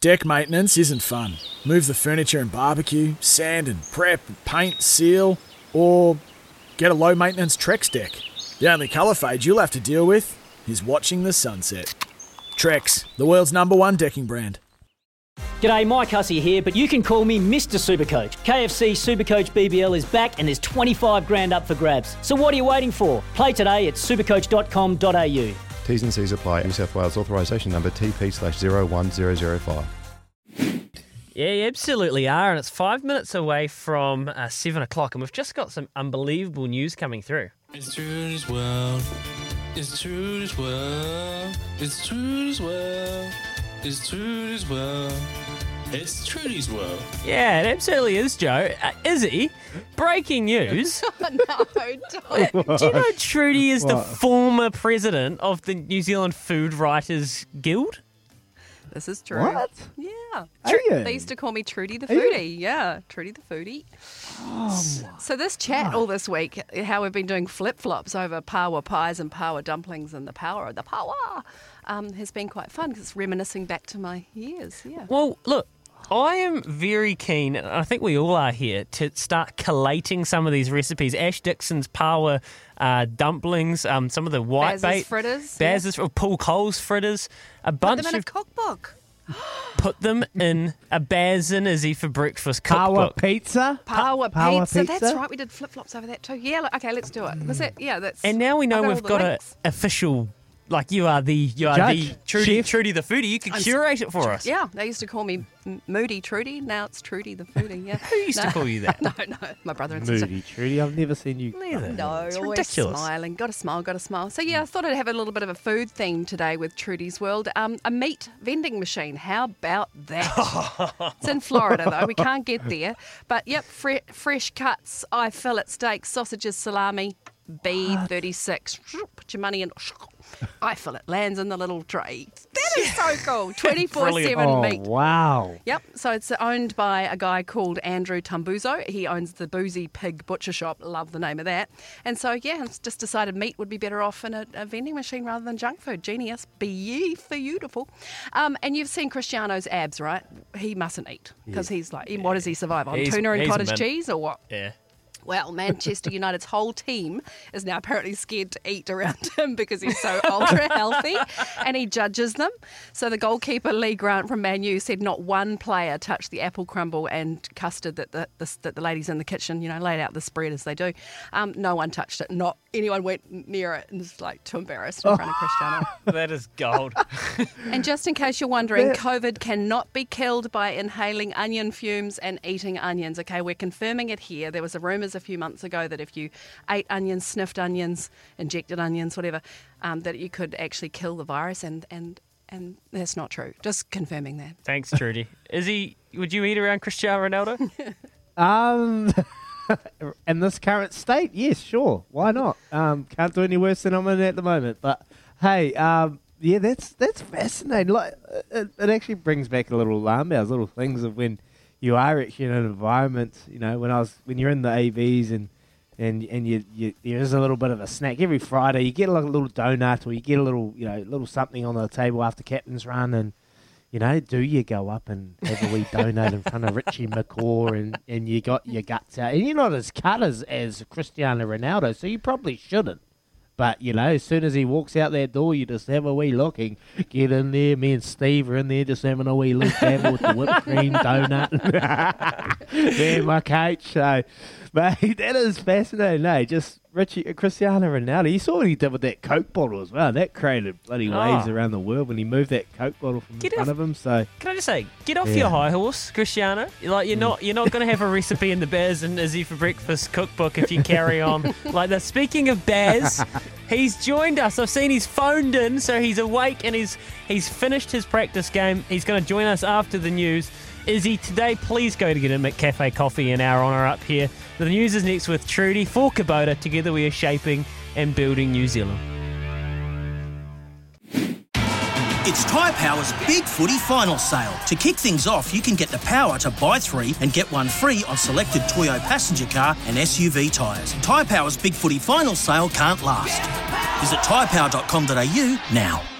Deck maintenance isn't fun. Move the furniture and barbecue, sand and prep, paint, seal, or get a low maintenance Trex deck. The only colour fade you'll have to deal with is watching the sunset. Trex, the world's number one decking brand. G'day, Mike Hussey here, but you can call me Mr. Supercoach. KFC Supercoach BBL is back and there's 25 grand up for grabs. So what are you waiting for? Play today at supercoach.com.au. T's and C's apply. New South Wales authorisation number TP slash 01005. Yeah, you absolutely are. And it's five minutes away from uh, seven o'clock. And we've just got some unbelievable news coming through. It's Trudy's world. It's Trudy's world. It's Trudy's world. It's Trudy's world. It's Trudy's world. Yeah, it absolutely is, Joe. Uh, Izzy, breaking news. no, don't. Do you know Trudy is the What? former president of the New Zealand Food Writers Guild? This is true. What? Yeah. Are you? They used to call me Trudy the Are you? Foodie. Yeah, Trudy the Foodie. Oh, So this chat all this week, how we've been doing flip flops over power pies and power dumplings and the power of the power, um, has been quite fun because it's reminiscing back to my years. Yeah. Well, look, I am very keen, and I think we all are here, to start collating some of these recipes. Ash Dixon's power uh, dumplings, um, some of the white Baz's bait. fritters, yeah. Baz's, or Paul Cole's fritters. A Put bunch them in of a cookbook. put them in a Baz and Izzy for breakfast Power pizza? Power, Power pizza. That's right. We did flip flops over that too. Yeah. look, Okay. Let's do it. Was it? Yeah. That's. And now we know I've we've got a links. official. Like you are the you are Judge, the Trudy, chef. Trudy the foodie. You can I'm curate it for us. Yeah, they used to call me Moody Trudy. Now it's Trudy the Foodie. Yeah. Who used to call you that? No, no, my brother and sister. Moody, Trudy. I've never seen you. Neither. No, It's always ridiculous. smiling. Got a smile, got a smile. So yeah, I thought I'd have a little bit of a food theme today with Trudy's World. Um, a meat vending machine. How about that? it's in Florida though. We can't get there. But yep, fre- fresh cuts, eye fillet steak, sausages, salami, B36. Put your money in. Eye it lands in the little tray. That is so cool. 24 7 Oh, meat. wow. Yep. So it's owned by a guy called Andrew Tambuzo. He owns the Boozy Pig Butcher Shop. Love the name of that. And so, yeah, it's just decided meat would be better off in a, a vending machine rather than junk food. Genius. Be ye Beautiful. Um, and you've seen Cristiano's abs, right? He mustn't eat because he's like, what does he survive on? He's- Tuna and cottage mint. cheese or what? Yeah. Well, Manchester United's whole team is now apparently scared to eat around him because he's so ultra healthy and he judges them. So the goalkeeper Lee Grant from Man U said not one player touched the apple crumble and custard that the, the, that the ladies in the kitchen, you know, laid out the spread as they do. Um, no one touched it. Not anyone went near it and was like too embarrassed in front of Cristiano. That is gold. And just in case you're wondering, COVID cannot be killed by inhaling onion fumes and eating onions. Okay, we're confirming it here. There was a rumours a few months ago that if you ate onions, sniffed onions, injected onions, whatever, um, that you could actually kill the virus, and and and that's not true. Just confirming that. Thanks, Trudy. Izzy, would you eat around Cristiano Ronaldo? Um, in this current state, yes, sure. Why not? Um, can't do any worse than I'm in at the moment. But hey, um, yeah, that's that's fascinating. Like, it, it actually brings back a little alarm bells, little things of when you are actually in an environment. You know, when I was when you're in the ABs and. And and you, you there is a little bit of a snack every Friday. You get like a little donut or you get a little you know little something on the table after captain's run, and you know, do you go up and have a wee donut in front of Richie McCaw and, and you got your guts out? And you're not as cut as, as Cristiano Ronaldo, so you probably shouldn't. But you know, as soon as he walks out that door, you just have a wee looking. Get in there. Me and Steve are in there just having a wee look at with the whipped cream donut. there, my coach. So, mate, that is fascinating. Eh? Just Richie uh, Cristiano Ronaldo. You saw what he did with that Coke bottle as well. That created bloody oh. waves Oh. around the world when he moved that Coke bottle from Get in front off- of him. So. Can I just say, get off Yeah. your high horse, Cristiano. You're Like you're mm. not, you're not going to have a recipe in the Baz and Izzy for breakfast cookbook if you carry on like that. Speaking of Baz, he's joined us. I've seen he's phoned in, so he's awake and he's he's finished his practice game. He's going to join us after the news. Izzy, today please go to get a McCafe coffee in our honour up here. The news is next with Trudy for Kubota. Together we are shaping and building New Zealand. It's Tyre Power's Big Footy Final Sale. To kick things off, you can get the power to buy three and get one free on selected Toyo passenger car and SUV tyres. Tyre Power's Big Footy Final Sale can't last. Visit tyrepower.com.au now.